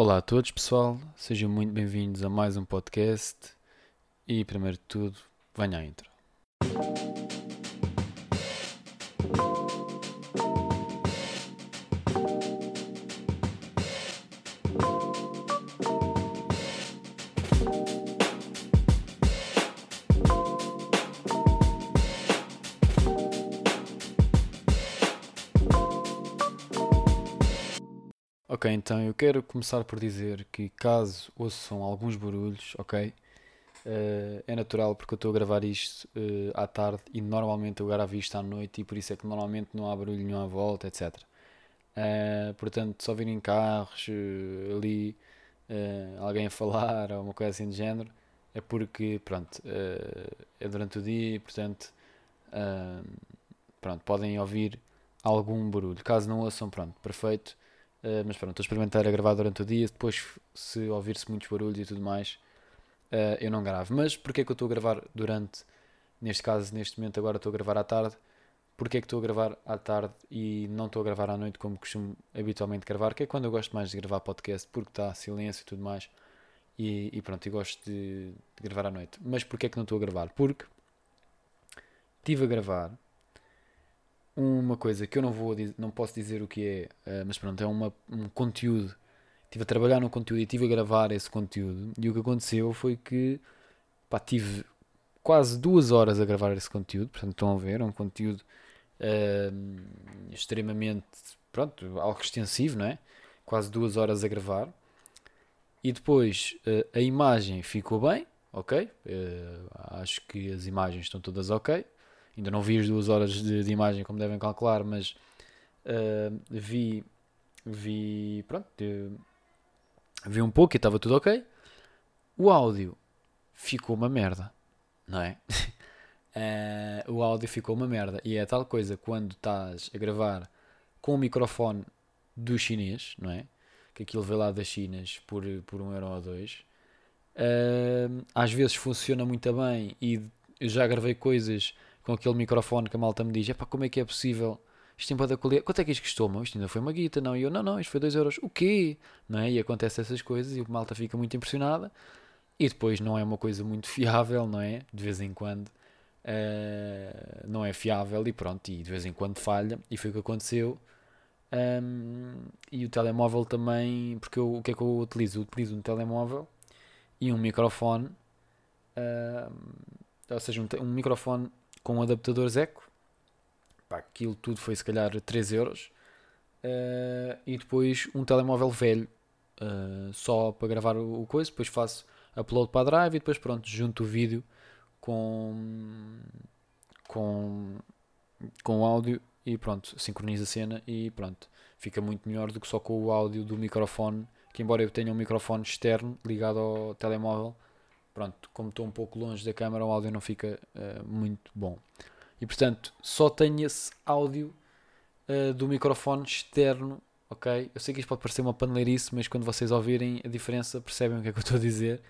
Olá a todos, pessoal. Sejam muito bem-vindos a mais um podcast. E, primeiro de tudo, venha à intro. Ok, então eu quero começar por dizer que caso ouçam alguns barulhos, ok? eh, é natural porque eu estou a gravar isto eh, à tarde e normalmente eu gravo isto à noite e por isso é que normalmente não há barulho nenhum à volta, etc. Eh, portanto, se ouvirem carros ali, alguém a falar ou uma coisa assim de género, é porque, pronto, é durante o dia e portanto, pronto, podem ouvir algum barulho. Caso não ouçam, pronto, perfeito. Uh, mas pronto, estou a experimentar a gravar durante o dia. Depois, se ouvir-se muitos barulhos e tudo mais, uh, eu não gravo. Mas porquê é que eu estou a gravar durante, neste caso, neste momento, agora estou a gravar à tarde? Porquê é que estou a gravar à tarde e não estou a gravar à noite como costumo habitualmente gravar? Que é quando eu gosto mais de gravar podcast, porque está silêncio e tudo mais. E, e pronto, eu gosto de, de gravar à noite. Mas porquê é que não estou a gravar? Porque estive a gravar uma coisa que eu não vou não posso dizer o que é, eh, mas pronto, é uma, um conteúdo. Estive a trabalhar no conteúdo e estive a gravar esse conteúdo. E o que aconteceu foi que pá, tive quase duas horas a gravar esse conteúdo. Portanto, estão a ver, é um conteúdo eh, extremamente, pronto, algo extensivo, não é? Quase duas horas a gravar. E depois eh, a imagem ficou bem, ok? Eh, acho que as imagens estão todas ok. Ainda não vi as duas horas de, de imagem como devem calcular, mas uh, vi, vi, pronto, vi um pouco e estava tudo ok. O áudio ficou uma merda, não é? Eh, o áudio ficou uma merda e é tal coisa quando estás a gravar com o microfone do chinês, não é? Que aquilo veio lá das Chinas por, por um euro ou dois. Eh, às vezes funciona muito bem e eu já gravei coisas com aquele microfone que a malta me diz: Epá, como é que é possível? Isto tem da qualidade. Quanto é que isto custou? Meu? Isto ainda foi uma guita, não? E eu: Não, não, isto foi 2 euros. O quê? Não é? E acontece essas coisas e a malta fica muito impressionada. E depois não é uma coisa muito fiável, não é? De vez em quando eh, não é fiável e pronto. E de vez em quando falha. E foi o que aconteceu. Ahm, e o telemóvel também, porque eu- o que é que eu utilizo? Eu utilizo um telemóvel e um microfone, ou seja, um, um microfone com um adaptador Eco. Pá, aquilo tudo foi se calhar 3 euros. Ah, e depois um telemóvel velho, ah, só para gravar o, o coisa. Depois faço upload para a drive e depois pronto, junto o vídeo com, com, com o áudio e pronto, sincroniza a cena e pronto. Fica muito melhor do que só com o áudio do microfone. Que embora eu tenha um microfone externo ligado ao telemóvel, pronto, como estou um pouco longe da câmera, o áudio não fica eh, muito bom. E portanto, só tenho esse áudio eh, do microfone externo, ok? Eu sei que isto pode parecer uma paneleirice, mas quando vocês ouvirem a diferença, percebem o que é que eu estou a dizer.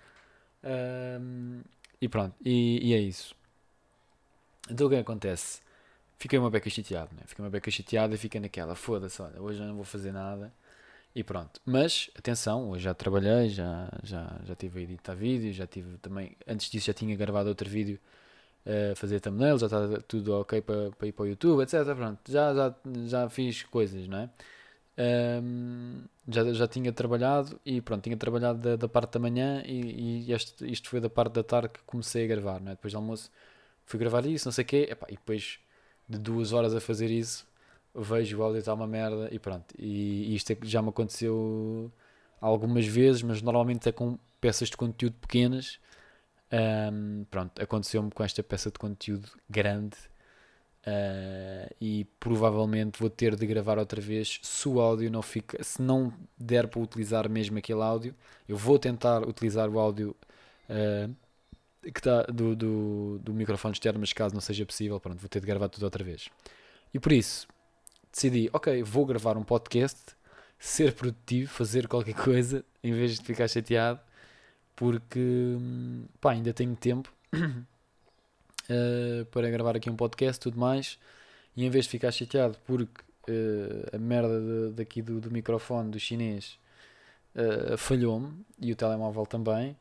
E pronto, e, e é isso. Então o que é que acontece? Fiquei uma beca chateado, né? Fiquei uma beca chateado e fiquei naquela, foda-se, olha, hoje eu não vou fazer nada. E pronto. Mas, atenção, hoje já trabalhei, já, já, já tive a editar vídeos, já tive também, antes disso já tinha gravado outro vídeo a fazer thumbnails, já está tudo ok para, para ir para o YouTube, etc. Pronto, já, já, já fiz coisas, não é? Ahm, já, já tinha trabalhado e pronto, tinha trabalhado da, da parte da manhã e, e este, isto foi da parte da tarde que comecei a gravar, não é? Depois do almoço fui gravar isso, não sei o quê, epá, e depois de duas horas a fazer isso, vejo o áudio está uma merda e pronto. E, isto é que já me aconteceu algumas vezes, mas normalmente é com peças de conteúdo pequenas. Ahm, pronto, aconteceu-me com esta peça de conteúdo grande ah, e provavelmente vou ter de gravar outra vez se o áudio não fica, se não der para utilizar mesmo aquele áudio, eu vou tentar utilizar o áudio ah, que está do, do, do microfone externo, mas caso não seja possível, pronto, vou ter de gravar tudo outra vez. E por isso decidi, ok, vou gravar um podcast, ser produtivo, fazer qualquer coisa, em vez de ficar chateado, porque hum, pá, ainda tenho tempo eh, para gravar aqui um podcast e tudo mais, e em vez de ficar chateado porque eh, a merda de- daqui do, do microfone do chinês uh, falhou-me e o telemóvel também.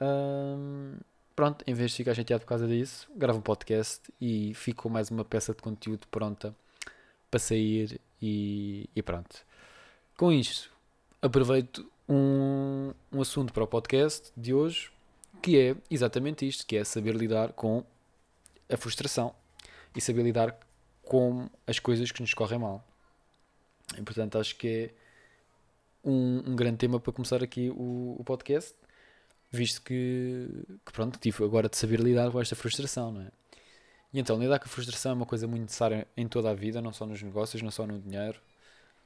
Um, pronto, em vez de ficar chateado por causa disso, gravo um podcast e fico mais uma peça de conteúdo pronta para sair e, e pronto. Com isto, aproveito um, um assunto para o podcast de hoje que é exatamente isto, que é saber lidar com a frustração e saber lidar com as coisas que nos correm mal. E, portanto, acho que é um, um grande tema para começar aqui o, o podcast, visto que, que, pronto, tive agora de saber lidar com esta frustração, não é? E então, lidar com a frustração é uma coisa muito necessária em toda a vida, não só nos negócios, não só no dinheiro.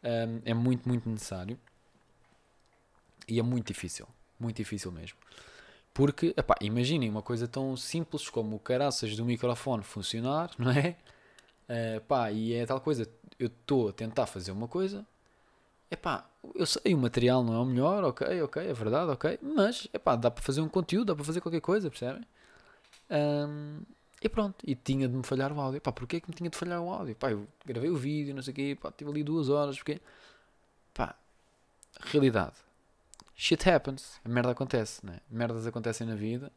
Um, é muito, muito necessário. E é muito difícil. Muito difícil mesmo. Porque, epá, imaginem uma coisa tão simples como o caraças do microfone funcionar, não é? Uh, pá, e é tal coisa, eu estou a tentar fazer uma coisa, epá, eu sei, o material não é o melhor, ok, ok, é verdade, ok, mas, epá, dá para fazer um conteúdo, dá para fazer qualquer coisa, percebem? Um, e pronto, e tinha de me falhar o áudio. Pá, porquê que me tinha de falhar o áudio? Pá, eu gravei o vídeo, não sei o quê, pá, tive ali duas horas, porque... Pá, realidade. Shit happens. A merda acontece, né? Merdas acontecem na vida.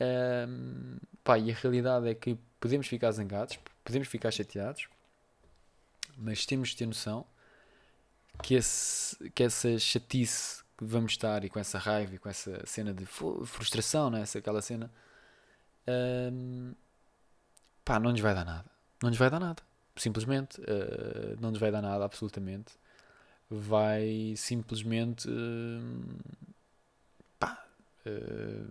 Um, pá, e a realidade é que podemos ficar zangados, podemos ficar chateados, mas temos de ter noção que, esse, que essa chatice que vamos estar e com essa raiva e com essa cena de frustração, né? essa, aquela cena, um, pá, não nos vai dar nada. Não nos vai dar nada. Simplesmente, uh, não nos vai dar nada, absolutamente. Vai simplesmente uh, pá, uh,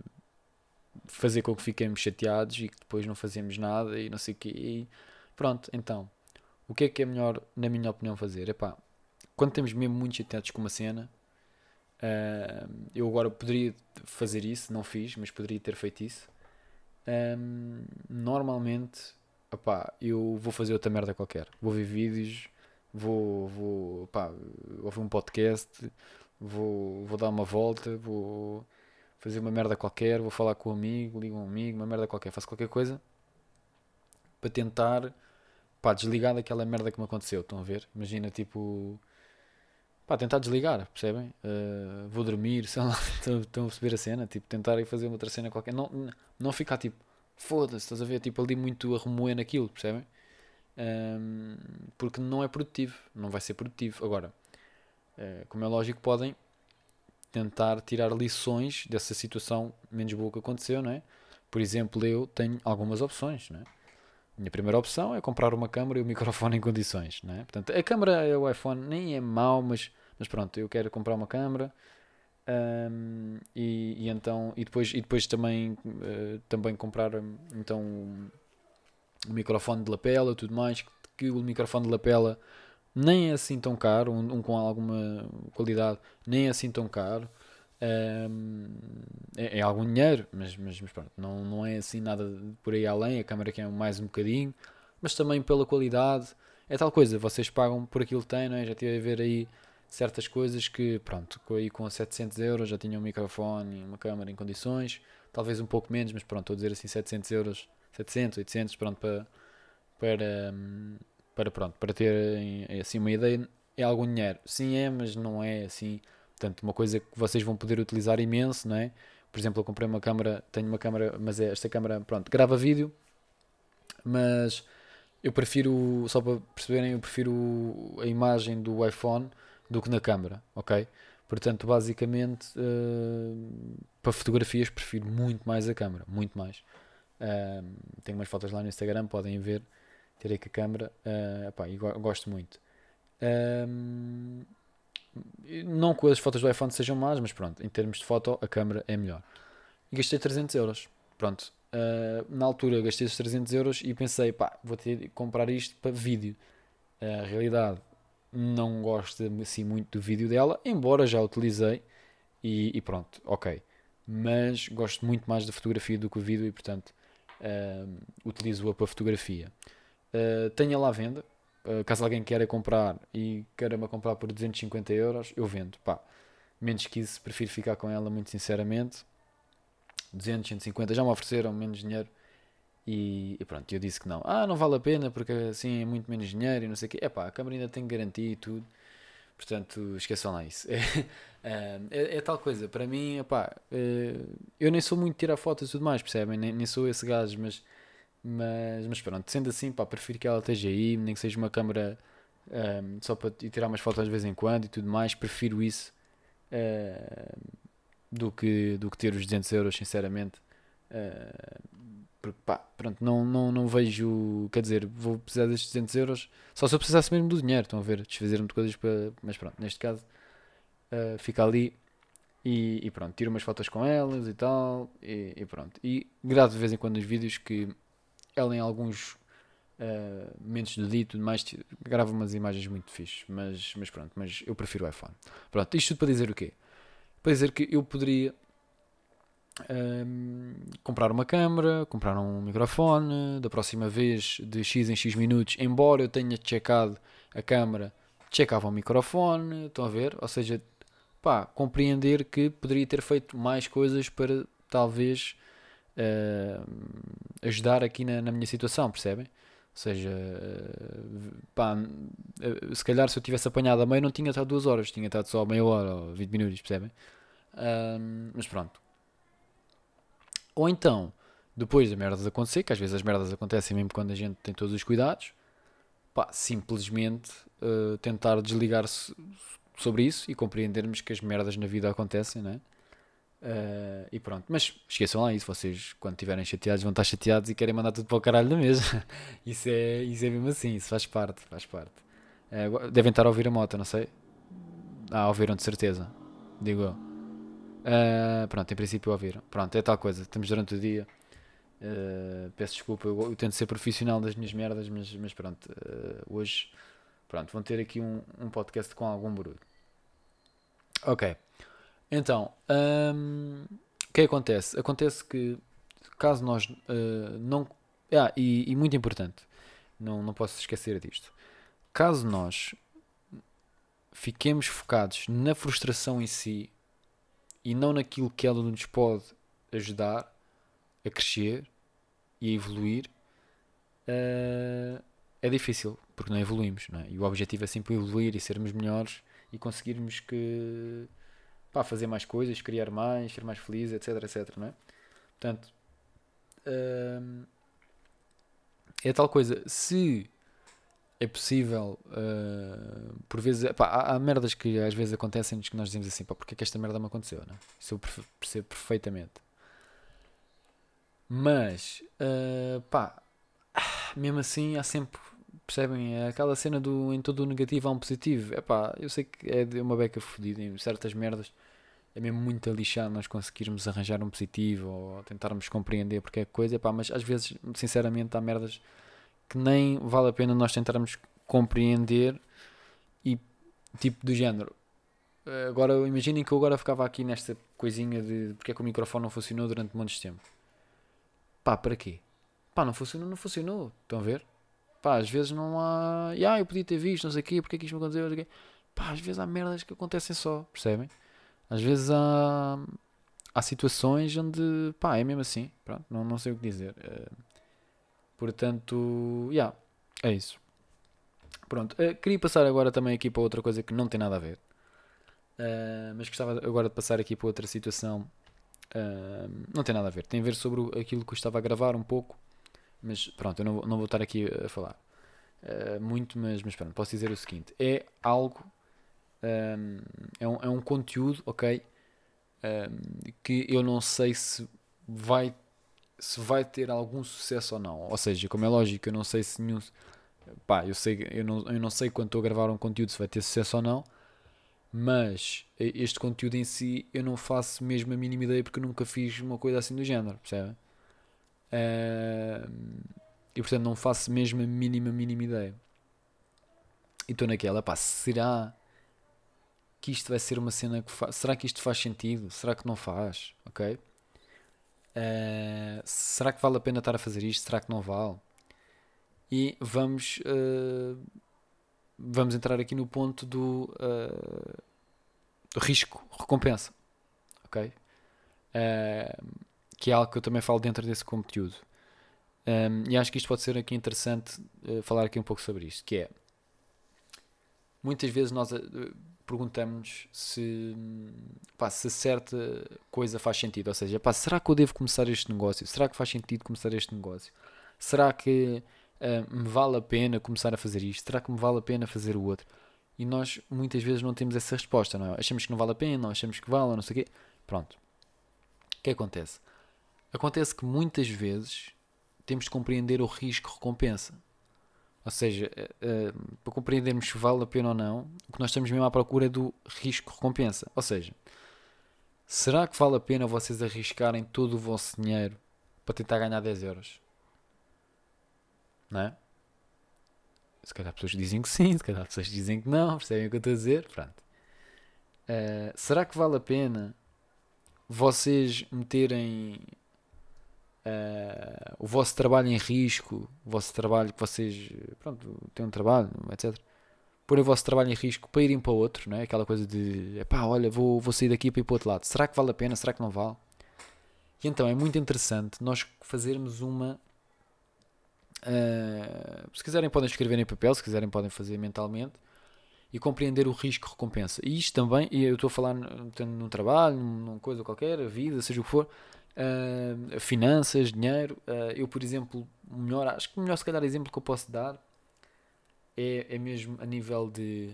fazer com que fiquemos chateados e que depois não fazemos nada e não sei o quê. E pronto, então, o que é que é melhor, na minha opinião, fazer? É pá, quando temos mesmo muito chateados com uma cena, eu agora poderia fazer isso, não fiz, mas poderia ter feito isso um, normalmente opá, eu vou fazer outra merda qualquer. Vou ver vídeos, vou, vou opá, ouvir um podcast, vou, vou dar uma volta, vou fazer uma merda qualquer, vou falar com um amigo, ligo um amigo, uma merda qualquer, faço qualquer coisa para tentar pá, desligar daquela merda que me aconteceu. Estão a ver? Imagina tipo pá, tentar desligar, percebem? Uh, vou dormir, sei lá, estão a perceber a cena, tipo, tentar ir fazer uma outra cena qualquer, não, não ficar tipo, foda-se, estás a ver, tipo, ali muito a remoer naquilo, percebem? Um, porque não é produtivo, não vai ser produtivo. Agora, uh, como é lógico, podem tentar tirar lições dessa situação menos boa que aconteceu, não é? Por exemplo, eu tenho algumas opções, não é? Minha primeira opção é comprar uma câmera e o microfone em condições, não é? Portanto, a câmera, o iPhone nem é mau, mas mas pronto, eu quero comprar uma câmera um, e, e, então e depois e depois também uh, também comprar então um, microfone de lapela tudo mais que, que, o microfone de lapela nem é assim tão caro um, um com alguma qualidade nem é assim tão caro um, é, é, algum dinheiro mas, mas, mas pronto não, não é assim nada por aí além a câmera que é mais um bocadinho mas também pela qualidade é tal coisa vocês pagam por aquilo que têm não é? já tive a ver aí certas coisas que, pronto, aí com 700 euros já tinha um microfone uma câmera em condições, talvez um pouco menos, mas pronto, estou a dizer assim 700 euros, 700, 800, pronto, para, para, para, pronto, para ter assim uma ideia, é algum dinheiro. Sim é, mas não é assim, portanto, uma coisa que vocês vão poder utilizar imenso, não é? Por exemplo, eu comprei uma câmera, tenho uma câmera, mas é esta câmera, pronto, grava vídeo, mas eu prefiro, só para perceberem, eu prefiro a imagem do iPhone do que na câmera, ok? Portanto, basicamente, uh, para fotografias prefiro muito mais a câmera, muito mais. Uh, tenho umas fotos lá no Instagram, podem ver, terei com a câmera, uh, epá, e gosto muito. Uh, não que as fotos do iPhone sejam más, mas pronto, em termos de foto, a câmera é melhor. E gastei 300 euros, pronto. na altura gastei os 300 euros e pensei, pá, vou ter de comprar isto para vídeo. A realidade não gosto assim muito do vídeo dela, embora já utilizei e, e pronto, ok. Mas gosto muito mais da fotografia do que o vídeo e portanto uh, utilizo-a para fotografia. Uh, tenho ela à venda, uh, caso alguém queira comprar e queira-me comprar por 250 euros, eu vendo, pá. Menos que isso, prefiro ficar com ela muito sinceramente. 200, 150, já me ofereceram menos dinheiro e, e, pronto, eu disse que não. Ah, não vale a pena porque assim é muito menos dinheiro e não sei o quê. É pá, a câmera ainda tem garantia e tudo. Portanto, esqueçam lá isso. É, é, é tal coisa, para mim, epá, é, eu nem sou muito tirar fotos e tudo mais, percebem? Nem, nem sou esse gajo, mas, mas, mas pronto, sendo assim, pá, prefiro que ela esteja aí, nem que seja uma câmera um, só para tirar umas fotos de vez em quando e tudo mais, prefiro isso uh, do, que, do que ter os 200 euros, sinceramente. Uh, porque pá, pronto, não, não, não vejo, quer dizer, vou precisar destes 200 euros só se eu precisasse mesmo do dinheiro, estão a ver, desfazer-me de coisas para, mas pronto, neste caso uh, fica ali e, e, pronto, tiro umas fotos com elas e tal e, e, pronto, e gravo de vez em quando os vídeos que ela em alguns uh, momentos do dia e tudo mais grava umas imagens muito fixes, mas, mas pronto, mas eu prefiro o iPhone. Pronto, isto tudo para dizer o quê? Para dizer que eu poderia um, comprar uma câmera, comprar um microfone, da próxima vez de X em X minutos, embora eu tenha checado a câmera, checava o microfone, estão a ver? Ou seja, pá, compreender que poderia ter feito mais coisas para talvez uh, ajudar aqui na, na, minha situação, percebem? Ou seja, pá, se calhar se eu tivesse apanhado a meio não tinha estado duas horas, tinha estado só meia hora ou 20 minutos, percebem? Mas pronto, ou então, depois das merdas acontecer, que às vezes as merdas acontecem mesmo quando a gente tem todos os cuidados, pá, simplesmente uh, tentar desligar-se sobre isso e compreendermos que as merdas na vida acontecem, né? Uh, e pronto, mas esqueçam lá isso, vocês quando estiverem chateados vão estar chateados e querem mandar tudo para o caralho da mesa. isso, é, isso é mesmo assim, isso faz parte, faz parte. Uh, devem estar a ouvir a moto, não sei. Ah, ouviram de certeza, digo eu. Uh, pronto, em princípio ouviram. Pronto, é tal coisa. Estamos durante o dia. Uh, peço desculpa, eu, eu, tento ser profissional das minhas merdas, mas, mas pronto, uh, hoje pronto, vão ter aqui um, um podcast com algum barulho. Ok, então um, o que acontece? Acontece que caso nós não. Ah, e, e muito importante, não, não posso esquecer disto. Caso nós fiquemos focados na frustração em si, e não naquilo que ela nos pode ajudar a crescer e a evoluir, uh, é difícil, porque não evoluímos. Não é? E o objetivo é sempre evoluir e sermos melhores e conseguirmos que pá, fazer mais coisas, criar mais, ser mais feliz, etc, etc. Não é? Portanto, uh, é tal coisa. Se é possível, uh, por vezes, pá, há, há, merdas que às vezes acontecem que nós dizemos assim, pá, porque é que esta merda me aconteceu, não? É? Isso eu percebo perfeitamente. Mas, uh, pá, mesmo assim há sempre, percebem, é aquela cena do em todo o negativo há um positivo. É pá, eu sei que é de uma beca fodida em certas merdas. É mesmo muito a lixar nós conseguirmos arranjar um positivo ou tentarmos compreender porque é coisa, pá, mas às vezes, sinceramente, há merdas que nem vale a pena nós tentarmos compreender e tipo do género. Agora imaginem que eu agora ficava aqui nesta coisinha de porque é que o microfone não funcionou durante monte de tempo. Pá, para quê? Pá, não funcionou, não funcionou. Estão a ver? Pá, às vezes não há. Ah, eu podia ter visto, não sei o quê, porque é que isto me aconteceu? Pá, às vezes há merdas que acontecem só, percebem? Às vezes há, há situações onde, pá, é mesmo assim. Pronto, não, não sei o que dizer. Uh, Portanto, já, yeah, é isso. Pronto, uh, queria passar agora também aqui para outra coisa que não tem nada a ver. Uh, mas gostava agora de passar aqui para outra situação. Uh, não tem nada a ver. Tem a ver sobre aquilo que eu estava a gravar um pouco. Mas pronto, eu não, não vou estar aqui a falar muito, mas, mas pronto, posso dizer o seguinte: é algo, um, é, um, é um conteúdo, ok? Um, que eu não sei se vai se vai ter algum sucesso ou não. Ou seja, como é lógico, eu não sei se nenhum. Pá, eu, sei, eu, não, eu não sei quando estou a gravar um conteúdo se vai ter sucesso ou não, mas este conteúdo em si eu não faço mesmo a mínima ideia porque eu nunca fiz uma coisa assim do género, percebe? Uh, e portanto não faço mesmo a mínima, mínima ideia. E estou naquela, pá, será que isto vai ser uma cena que faz. Será que isto faz sentido? Será que não faz? Ok? Uh, será que vale a pena estar a fazer isto? Será que não vale? E vamos, uh, vamos entrar aqui no ponto do, uh, do risco-recompensa. Ok? que é algo que eu também falo dentro desse conteúdo. Um, e acho que isto pode ser aqui interessante falar aqui um pouco sobre isto, que é muitas vezes nós perguntamos se, pá, certa coisa faz sentido. Ou seja, pá, será que eu devo começar este negócio? Será que faz sentido começar este negócio? Será que uh, me vale a pena começar a fazer isto? Será que me vale a pena fazer o outro? E nós muitas vezes não temos essa resposta, não é? Achamos que não vale a pena, achamos que vale, não sei o quê. Pronto. O que acontece? Acontece que muitas vezes temos de compreender o risco-recompensa. Ou seja, uh, para compreendermos se vale a pena ou não, o que nós estamos mesmo à procura é do risco-recompensa. Ou seja, será que vale a pena vocês arriscarem todo o vosso dinheiro para tentar ganhar 10 euros? Não é? Se calhar pessoas dizem que sim, se calhar pessoas dizem que não, percebem o que eu estou a dizer? Pronto. Uh, será que vale a pena vocês meterem uh, o vosso trabalho em risco, o vosso trabalho que vocês pronto, têm um trabalho, etc. Porem o vosso trabalho em risco para irem para outro, não é? aquela coisa de pá, olha, vou, vou sair daqui para ir para o outro lado. Será que vale a pena? Será que não vale? E então é muito interessante nós fazermos uma. Uh, se quiserem, podem escrever em papel, se quiserem, podem fazer mentalmente e compreender o risco-recompensa. E isto também, eu estou a falar num trabalho, numa coisa qualquer, vida, seja o que for, finanças, dinheiro. Uh, eu, por exemplo, melhor, acho que o melhor, se calhar, exemplo que eu posso dar é, é mesmo a nível de,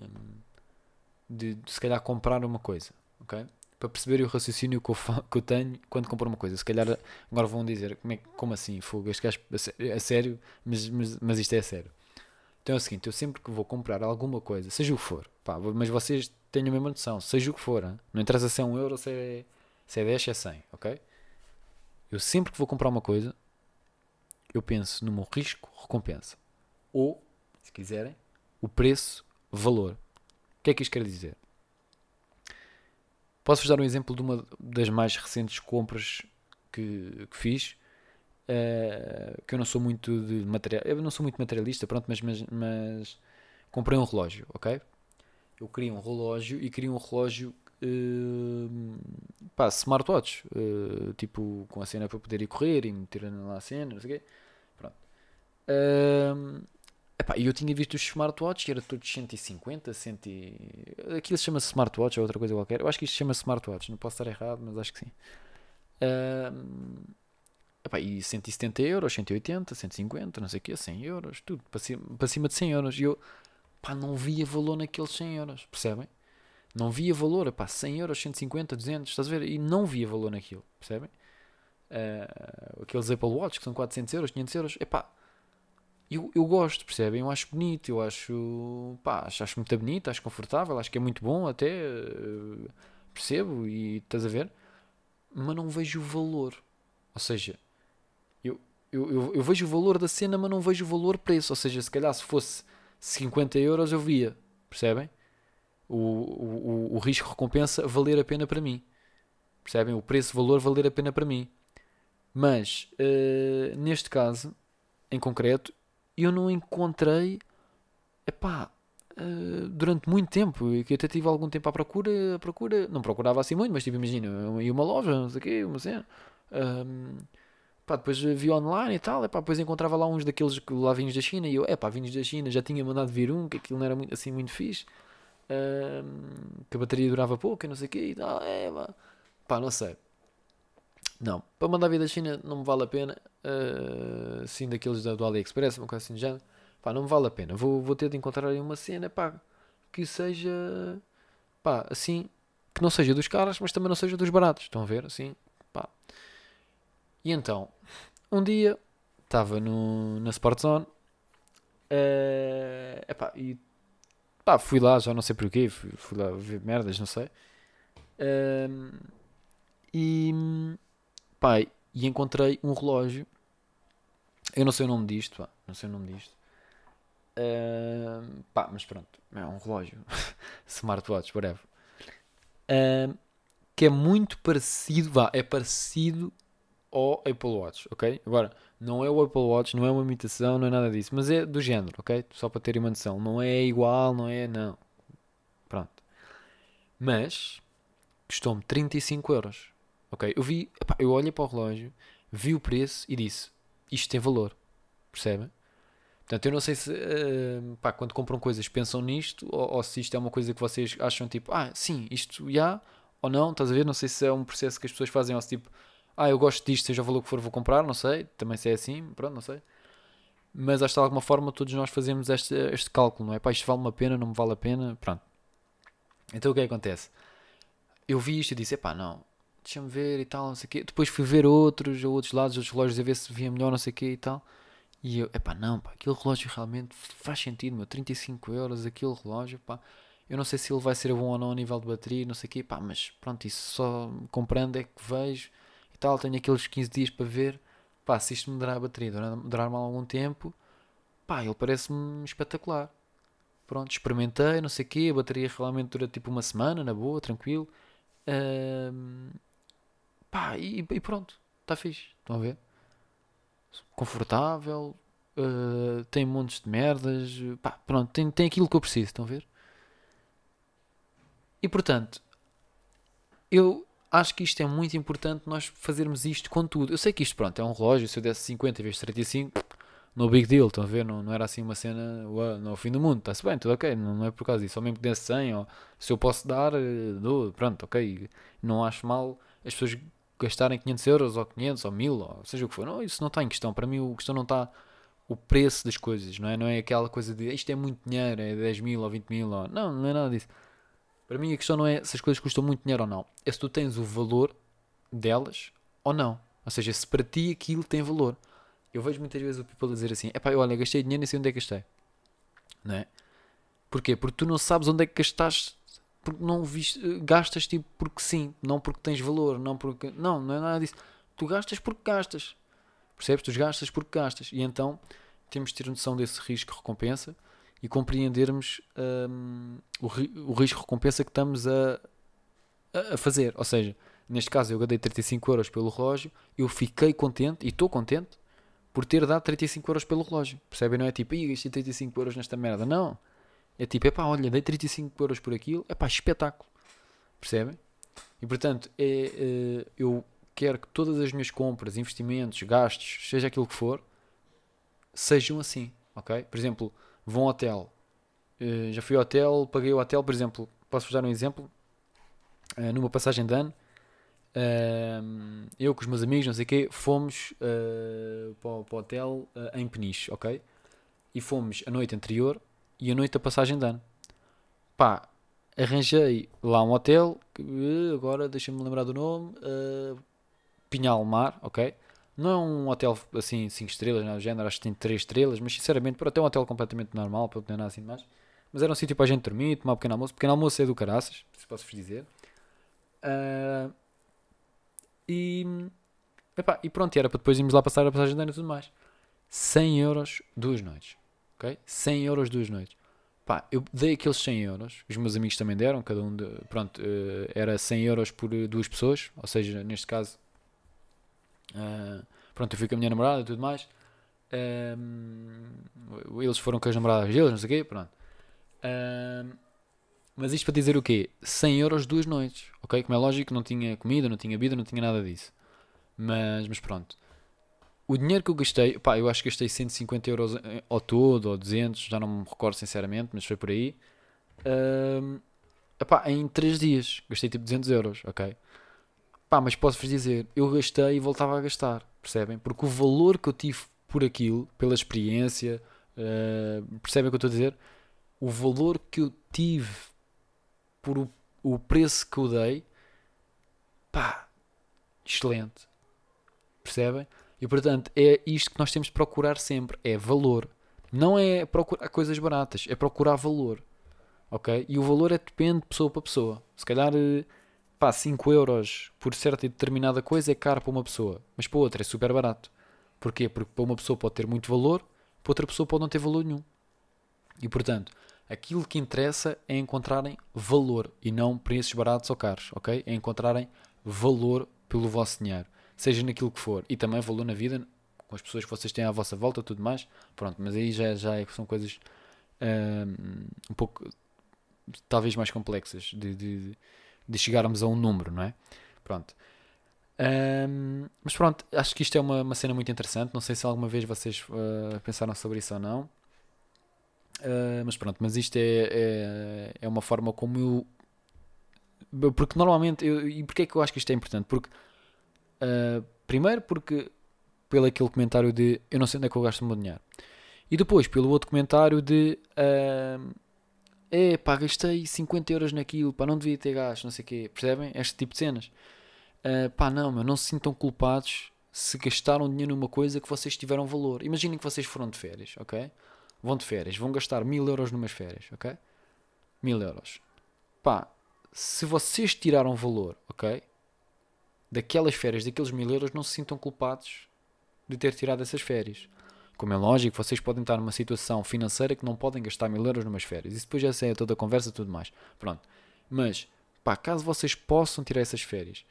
de, de, se calhar, comprar uma coisa, ok? Para perceber o raciocínio que eu, que eu tenho quando compro uma coisa. Se calhar, agora vão dizer, como, é, como assim, fogo, este gajo a sério, mas, mas, mas isto é sério. Então é o seguinte, eu sempre que vou comprar alguma coisa, seja o que for, pá, mas vocês tenham a mesma noção, seja o que for, hein? não interessa se é 1 euro, se é, se é 10, se é 100, ok? Eu sempre que vou comprar uma coisa, eu penso no meu risco, recompensa. Ou, se quiserem, o preço, valor. O que é que isto quer dizer? Posso-vos dar um exemplo de uma das mais recentes compras que, que fiz. Uh, que eu não sou muito de material, eu não sou muito materialista, pronto, mas, mas, mas comprei um relógio, ok? Eu queria um relógio e queria um relógio uh, pá, smartwatch, uh, tipo com a cena para poder ir correr e meter lá a cena, não sei o quê. Pronto. Uh, epá, eu tinha visto os smartwatches era todos 150, 100 e... aquilo se chama smartwatch ou outra coisa qualquer. Eu acho que isto se chama smartwatch, não posso estar errado, mas acho que sim. Uh, epá, e 170 euros, 180, 150, não sei o quê, 100 euros, tudo para cima, para cima de 100 euros. E eu pá, não via valor naqueles 100 euros, percebem? Não via valor, pá, 100 euros, 150, 200, estás a ver? E não via valor naquilo, percebem? Uh, aqueles Apple Watch que são 400 euros, 500 euros, epá, eu, eu gosto, percebem? Eu acho bonito, eu acho, pá, acho, acho muito bonito, acho confortável, acho que é muito bom até, uh, percebo e estás a ver? Mas não vejo o valor. Ou seja, eu, eu, eu, eu vejo o valor da cena, mas não vejo o valor preço. Ou seja, se calhar se fosse 50 euros eu via, percebem? O, o, o risco-recompensa valer a pena para mim. Percebem? O preço-valor valer a pena para mim. Mas, uh, neste caso, em concreto, eu não encontrei, epá, uh, durante muito tempo, que até tive algum tempo à procura, à procura, não procurava assim muito, mas tipo, imagina, ia uma loja, não sei o quê, uma cena, um, pá, depois vi online e tal, epá, depois encontrava lá uns daqueles lá vinhos da China, e eu, epá, vinhos da China, já tinha mandado vir um, que aquilo não era muito, assim muito fixe, que a bateria durava pouco e não sei o quê e tal. É, pá. pá, não sei. Não, para mandar vir da China não me vale a pena. Uh, assim, daqueles da, do AliExpress, uma coisa assim. Pá, não me vale a pena. Vou, vou ter de encontrar aí uma cena, pá, que seja, pá, assim, que não seja dos caros, mas também não seja dos baratos. Estão a ver? Assim, pá. E então, um dia, estava no, na Sportzone, uh, epá, e Pá, fui lá, já não sei porquê, fui, fui lá ver merdas, não sei. Um, e pá, e encontrei um relógio. Eu não sei o nome disto, pá, não sei o nome disto. Um, pá, mas pronto, é um relógio. Smartwatch, whatever. Um, que é muito parecido, vá, é parecido ao Apple Watch, ok? Agora, não é o Apple Watch, não é uma imitação, não é nada disso, mas é do género, ok? Só para terem uma noção. Não é igual, não é, não. Pronto. Mas, custou-me 35 euros, ok? Eu vi, epá, eu olhei para o relógio, vi o preço e disse, isto tem valor, percebem? Portanto, eu não sei se uh, pá, quando compram coisas pensam nisto ou, ou, se isto é uma coisa que vocês acham tipo, ah, sim, isto já ou não, estás a ver? Não sei se é um processo que as pessoas fazem ou se tipo, ah, eu gosto disto, seja o valor que for, vou comprar, não sei, também se é assim, pronto, não sei. Mas acho que de alguma forma todos nós fazemos este, este cálculo, não é? Pá, isto vale uma pena, não me vale a pena, pronto. Então o que é que acontece? Eu vi isto e disse, pá, não, deixa-me ver e tal, não sei o quê. Depois fui ver outros, outros lados, outros relógios, a ver se via melhor, não sei o quê e tal. E eu, epá, não, pá, aquele relógio realmente faz sentido, meu, 35 euros, aquele relógio, pá. Eu não sei se ele vai ser bom ou não a nível de bateria, não sei o quê, pá, mas pronto, isso só comprando é que vejo tal. Tenho aqueles 15 dias para ver, pá, se isto me durar a bateria, durar-me algum tempo, pá, ele parece-me espetacular. Pronto, experimentei, não sei o quê, a bateria realmente dura tipo uma semana, na boa, tranquilo. Um, pá, e, e pronto, está fixe, estão a ver? confortável, uh, tem montes de merdas, pá, pronto, tem, tem aquilo que eu preciso, estão a ver? E portanto, eu acho que isto é muito importante nós fazermos isto com tudo. Eu sei que isto, pronto, é um relógio, se eu desse 50 vezes 35, no big deal, estão a ver? Não, não era assim uma cena, ué, não é o fim do mundo, está-se bem, tudo ok, não, não, é por causa disso. Só mesmo que desse 100, ou se eu posso dar, eh, dou, pronto, ok. Não acho mal as pessoas gastarem 500 euros ou 500 ou 1000 ou seja o que for. Não, isso não está em questão. Para mim, o questão não está o preço das coisas, não é? Não é aquela coisa de isto é muito dinheiro, é 10 mil ou 20 mil. Ou... Não, não é nada disso. Para mim, a questão não é se as coisas custam muito dinheiro ou não. É se tu tens o valor delas ou não. Ou seja, se para ti aquilo tem valor. Eu vejo muitas vezes o people dizer assim: é pá, olha, gastei dinheiro e sei onde é que gastei. Não é? Porquê? Porque tu não sabes onde é que gastaste porque não viste, gastas tipo porque sim, não porque tens valor, não porque. Não, não é nada disso. Tu gastas porque gastas. Percebes? Tu gastas porque gastas. E então temos de ter noção desse risco-recompensa e compreendermos um, o, o risco-recompensa que estamos a, a fazer. Ou seja, neste caso eu gadei 35 euros pelo relógio, eu fiquei contente e estou contente por ter dado 35 euros pelo relógio. Percebem? Não é tipo, ih, gastei 35 euros nesta merda. Não. É tipo, é pá, olha, dei 35 euros por aquilo, é pá, espetáculo. Percebem? E portanto, é, é, eu quero que todas as minhas compras, investimentos, gastos, seja aquilo que for, sejam assim, ok? Por exemplo, vou a um hotel, uh, já fui ao hotel, paguei o hotel, por exemplo, posso-vos dar um exemplo, uh, numa passagem de ano, uh, eu com os meus amigos, não sei o quê, fomos para, para, o hotel em Peniche, ok? E fomos a noite anterior e a noite da passagem de ano. Pá, arranjei lá um hotel, que, agora deixa-me lembrar do nome, Pinhal Mar, ok? Não é um hotel assim 5 estrelas, não é género, acho que tem 3 estrelas, mas sinceramente, para ter um hotel completamente normal, para não nada assim mais. Mas era um sítio para a gente dormir, tomar um pequeno almoço. pequeno almoço é do caraças, se posso-vos dizer. Uh, e, epá, e pronto, era para depois irmos lá passar a passagem de ano e tudo mais. 100 euros, duas noites ok? 100 euros duas noites. Pá, eu dei aqueles 100 euros, os meus amigos também deram, cada um, de, pronto, uh, era 100 euros por uh, duas pessoas, ou seja, neste caso, uh, pronto, eu fui com a minha namorada e tudo mais, ehm, eles foram com as namoradas deles, não sei o quê, pronto. Ehm, mas isto para dizer o quê? 100 euros duas noites, ok? Como é lógico, não tinha comida, não tinha bebida, não tinha nada disso. Mas, mas pronto o dinheiro que eu gastei, pá, eu acho que gastei 150 euros ao todo, ou 200, já não me recordo sinceramente, mas foi por aí. Epá, em 3 dias, gastei tipo 200 euros, ok? Pá, mas posso-vos dizer, eu gastei e voltava a gastar, percebem? Porque o valor que eu tive por aquilo, pela experiência, uh, percebem o que eu estou a dizer? O valor que eu tive por o, o preço que eu dei, pá, excelente, percebem? E portanto, é isto que nós temos de procurar sempre: é valor. Não é procurar coisas baratas, é procurar valor. Ok? E o valor é depende de pessoa para pessoa. Se calhar, eh, pá, 5 euros por certa e determinada coisa é caro para uma pessoa, mas para outra é super barato. Porquê? Porque para uma pessoa pode ter muito valor, para outra pessoa pode não ter valor nenhum. E portanto, aquilo que interessa é encontrarem valor e não preços baratos ou caros, ok? É encontrarem valor pelo vosso dinheiro seja naquilo que for, e também valor na vida, com as pessoas que vocês têm à vossa volta tudo mais, pronto, mas aí já, já é, são coisas um, um pouco, talvez mais complexas de, de, de, chegarmos a um número, não é? Pronto. Um, mas pronto, acho que isto é uma, uma cena muito interessante. Não sei se alguma vez vocês uh, pensaram sobre isso ou não. Uh, mas pronto, mas isto é, é, é, uma forma como eu. Porque normalmente. Eu, e porquê é que eu acho que isto é importante? Porque. Uh, primeiro, porque. Pelo aquele comentário de eu não sei onde é que eu gasto o meu dinheiro. E depois, pelo outro comentário de. É pá, gastei 50 euros naquilo, pá, não devia ter gasto, não sei o quê. Percebem? Este tipo de cenas. Uh, pá, não, meu, não se sintam culpados se gastaram dinheiro numa coisa que vocês tiveram valor. Imaginem que vocês foram de férias, ok? Vão de férias, vão gastar mil euros numas férias, ok? Mil euros. Pá, se vocês tiraram valor, ok? Daquelas férias, daqueles mil euros, não se sintam culpados de ter tirado essas férias. Como é lógico, vocês podem estar numa situação financeira que não podem gastar mil euros numas férias. Isso depois já sei toda a conversa e tudo mais. Pronto. Mas, pá, caso vocês possam tirar essas férias,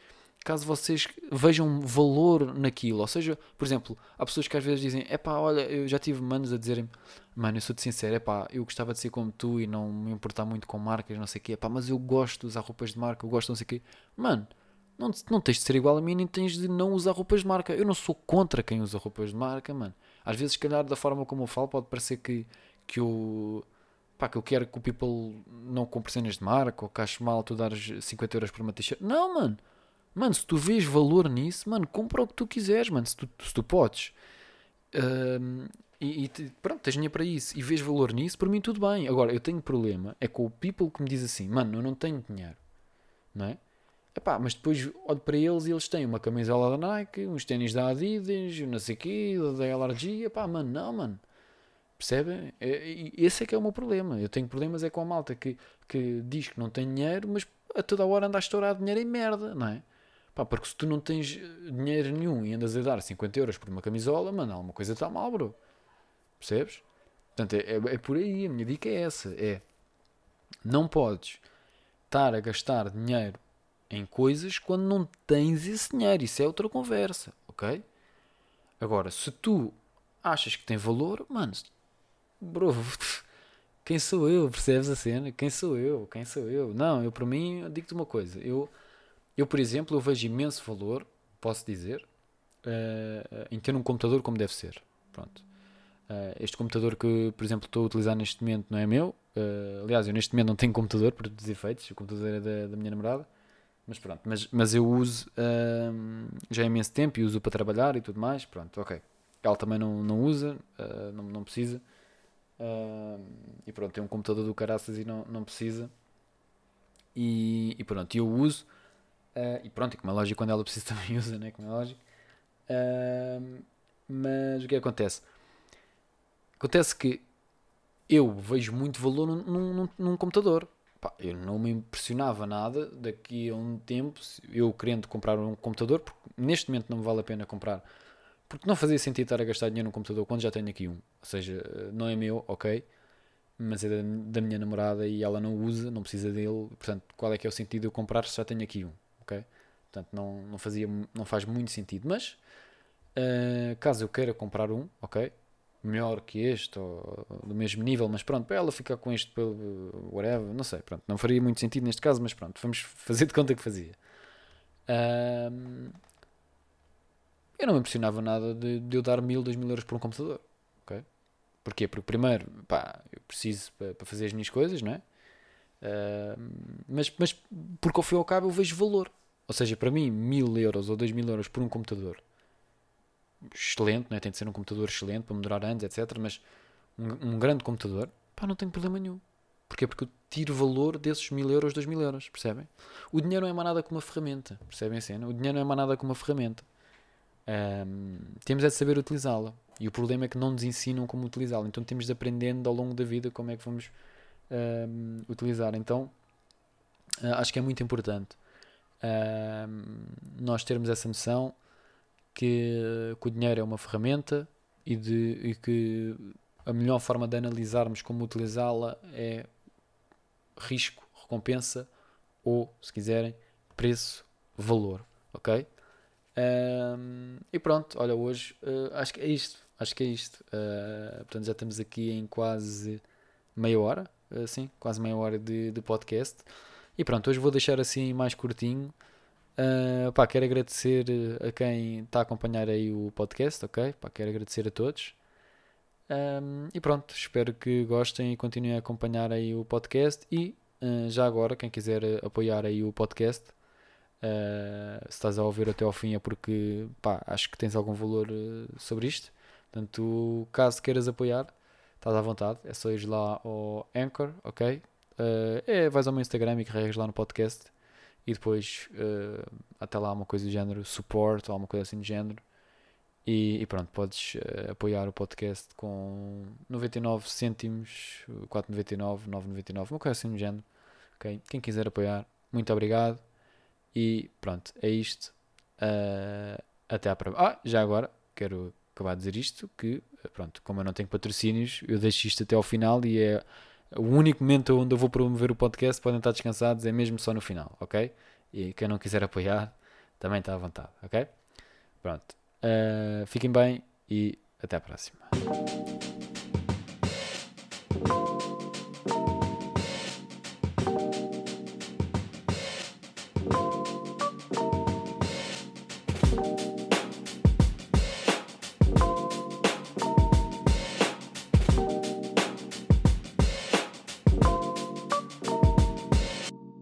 caso vocês vejam valor naquilo, ou seja, por exemplo, há pessoas que às vezes dizem, é pá, olha, eu já tive manos a dizerem, mano, eu sou-te sincero, é pá, eu gostava de ser como tu e não me importar muito com marcas, não sei o quê, é pá, mas eu gosto de usar roupas de marca, eu gosto de não sei o quê. Mano, não, não tens de ser igual a mim, nem tens de não usar roupas de marca. Eu não sou contra quem usa roupas de marca, mano. Às vezes, se calhar, da forma como eu falo, pode parecer que, que eu. Pá, que eu quero que o people não compre cenas de marca ou que acho mal tu dares 50 euros por uma t-shirt. Não, mano. Mano, se tu vês valor nisso, mano, compra o que tu quiseres, mano, se tu, se tu podes. Um, e, e, pronto, tens dinheiro para isso e vês valor nisso, por mim tudo bem. Agora, eu tenho problema é com o people que me diz assim, mano, eu não tenho dinheiro, não é? Epá, mas depois olho para eles e eles têm uma camisola da Nike, uns ténis da Adidas, não sei quê, da LRG. Epá, mano, não, mano. Percebem? É, esse é que é o meu problema. Eu tenho problemas é com a malta que, que diz que não tem dinheiro, mas a toda hora anda a estourar dinheiro em merda, não é? Pá, porque se tu não tens dinheiro nenhum e andas a dar 50 euros por uma camisola, mano, alguma coisa está mal, bro. Percebes? Portanto, é, é, é por aí. A minha dica é essa. É, não podes estar a gastar dinheiro em coisas quando não tens esse dinheiro. Isso é outra conversa, ok? Agora, se tu achas que tem valor, mano, bro, quem sou eu? Percebes a cena? Quem sou eu? Quem sou eu? Não, eu para mim, digo-te uma coisa. Eu, eu, por exemplo, eu vejo imenso valor, posso dizer, uh, em ter um computador como deve ser. Pronto. Uh, este computador que, por exemplo, estou a utilizar neste momento não é meu. Uh, aliás, eu neste momento não tenho computador para os efeitos. O computador é da, da minha namorada. Mas pronto, mas, mas eu uso uh, já há imenso tempo e uso para trabalhar e tudo mais. Pronto, ok. Ela também não, não usa, uh, não, não precisa. Uh, e pronto, tem um computador do caraças e não, não precisa. E, e pronto, eu uso. e pronto, e como é lógico, quando ela precisa também usa, né? Como é lógico. mas o que acontece? Acontece que eu vejo muito valor num, num, num computador pá, eu não me impressionava nada daqui a um tempo, eu querendo comprar um computador, porque neste momento não me vale a pena comprar, porque não fazia sentido estar a gastar dinheiro num computador quando já tenho aqui um. Ou seja, não é meu, ok, mas é da, da minha namorada e ela não usa, não precisa dele, portanto, qual é que é o sentido de eu comprar se já tenho aqui um, ok? Portanto, não, não, fazia, não faz muito sentido, mas uh, caso eu queira comprar um, ok, melhor que este, ou do mesmo nível, mas pronto, para ela ficar com este pelo whatever, não sei, pronto, não faria muito sentido neste caso, mas pronto, vamos fazer de conta que fazia. Um, eu não me impressionava nada de, de, eu dar mil, dois mil euros por um computador, ok? Porquê? Porque primeiro, pá, eu preciso para, para fazer as minhas coisas, não é? mas, mas porque ao fim e ao cabo eu vejo valor. Ou seja, para mim, mil euros ou dois mil euros por um computador excelente, é? tem de ser um computador excelente para melhorar antes, etc. Mas um, um, grande computador, pá, não tenho problema nenhum. Porquê? Porque eu tiro valor desses mil euros, dois mil euros, percebem? O dinheiro não é mais nada como uma ferramenta, percebem a cena? O dinheiro não é mais nada como uma ferramenta. Um, temos é de saber utilizá-la. E o problema é que não nos ensinam como utilizá-la. Então temos de aprendendo ao longo da vida como é que vamos um, utilizar. Então uh, acho que é muito importante nós termos essa noção que, que o dinheiro é uma ferramenta e, de, e que a melhor forma de analisarmos como utilizá-la é risco, recompensa ou, se quiserem, preço, valor. Ok? Um, e pronto, olha, hoje uh, acho que é isto. Acho que é isto. Uh, portanto, já estamos aqui em quase meia hora. Uh, sim, quase meia hora de, de podcast. E pronto, hoje vou deixar assim mais curtinho. Uh, pá, quero agradecer a quem está a acompanhar aí o podcast, ok? Pá, quero agradecer a todos. Um, e pronto, espero que gostem e continuem a acompanhar aí o podcast. E uh, já agora, quem quiser apoiar aí o podcast, uh, se estás a ouvir até ao fim é porque pá, acho que tens algum valor uh, sobre isto. Portanto, caso queiras apoiar, estás à vontade, é só ir lá ao Anchor, ok? é, vais ao meu Instagram e carregas lá no podcast e depois até lá uma coisa do género support ou alguma coisa assim do género e, e, pronto, podes uh, apoiar o podcast com 99 cêntimos, 4,99, 9,99, uma coisa assim no género. Okay? Quem quiser apoiar, muito obrigado. E pronto, é isto. Uh, até à próxima. Ah, já agora, quero acabar de dizer isto: que pronto, como eu não tenho patrocínios, eu deixo isto até ao final e é o único momento onde eu vou promover o podcast. Podem estar descansados, é mesmo só no final, ok? E quem não quiser apoiar, também está à vontade, ok? Pronto. Uh, fiquem bem e até a próxima.